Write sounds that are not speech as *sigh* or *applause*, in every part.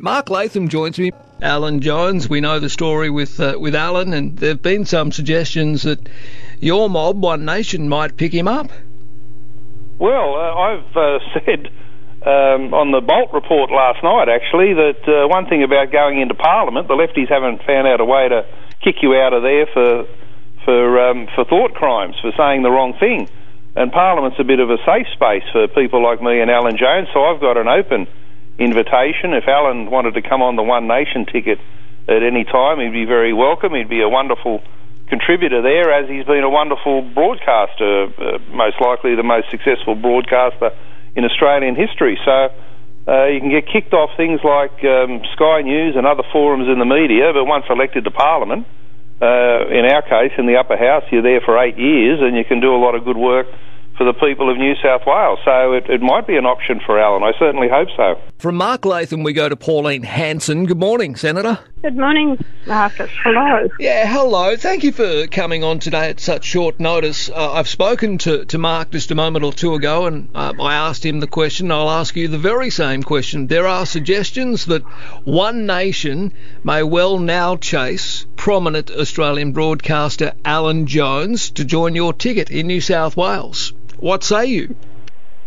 Mark Latham joins me. Alan Jones, we know the story with uh, with Alan, and there have been some suggestions that your mob, One Nation, might pick him up. Well, uh, I've uh, *laughs* said um, on the Bolt report last night, actually, that uh, one thing about going into Parliament, the lefties haven't found out a way to kick you out of there for for um, for thought crimes, for saying the wrong thing. And Parliament's a bit of a safe space for people like me and Alan Jones, so I've got an open invitation. If Alan wanted to come on the One Nation ticket at any time, he'd be very welcome. He'd be a wonderful contributor there, as he's been a wonderful broadcaster, uh, most likely the most successful broadcaster in Australian history. So uh, you can get kicked off things like um, Sky News and other forums in the media, but once elected to Parliament, uh, in our case, in the upper house, you're there for eight years and you can do a lot of good work for the people of New South Wales. So it, it might be an option for Alan. I certainly hope so. From Mark Latham, we go to Pauline Hanson. Good morning, Senator. Good morning, Marcus. Hello. Yeah, hello. Thank you for coming on today at such short notice. Uh, I've spoken to, to Mark just a moment or two ago, and uh, I asked him the question. I'll ask you the very same question. There are suggestions that One Nation may well now chase prominent Australian broadcaster Alan Jones to join your ticket in New South Wales. What say you?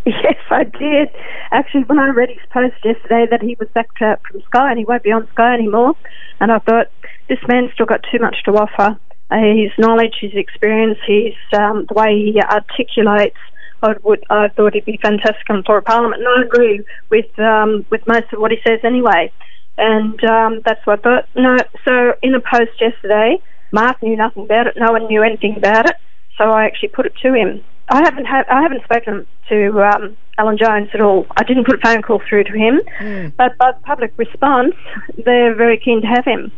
Yes, I did. Actually, when I read his post yesterday that he was backed out from Sky and he won't be on Sky anymore, and I thought this man's still got too much to offer. Uh, his knowledge, his experience, his um, the way he articulates. I would, I thought he'd be fantastic on a parliament, and I agree with um, with most of what he says anyway. And um, that's what I thought. No, so in a post yesterday, Mark knew nothing about it. No one knew anything about it. So I actually put it to him. I haven't ha- I haven't spoken to um, Alan Jones at all. I didn't put a phone call through to him, mm. but by public response, they're very keen to have him.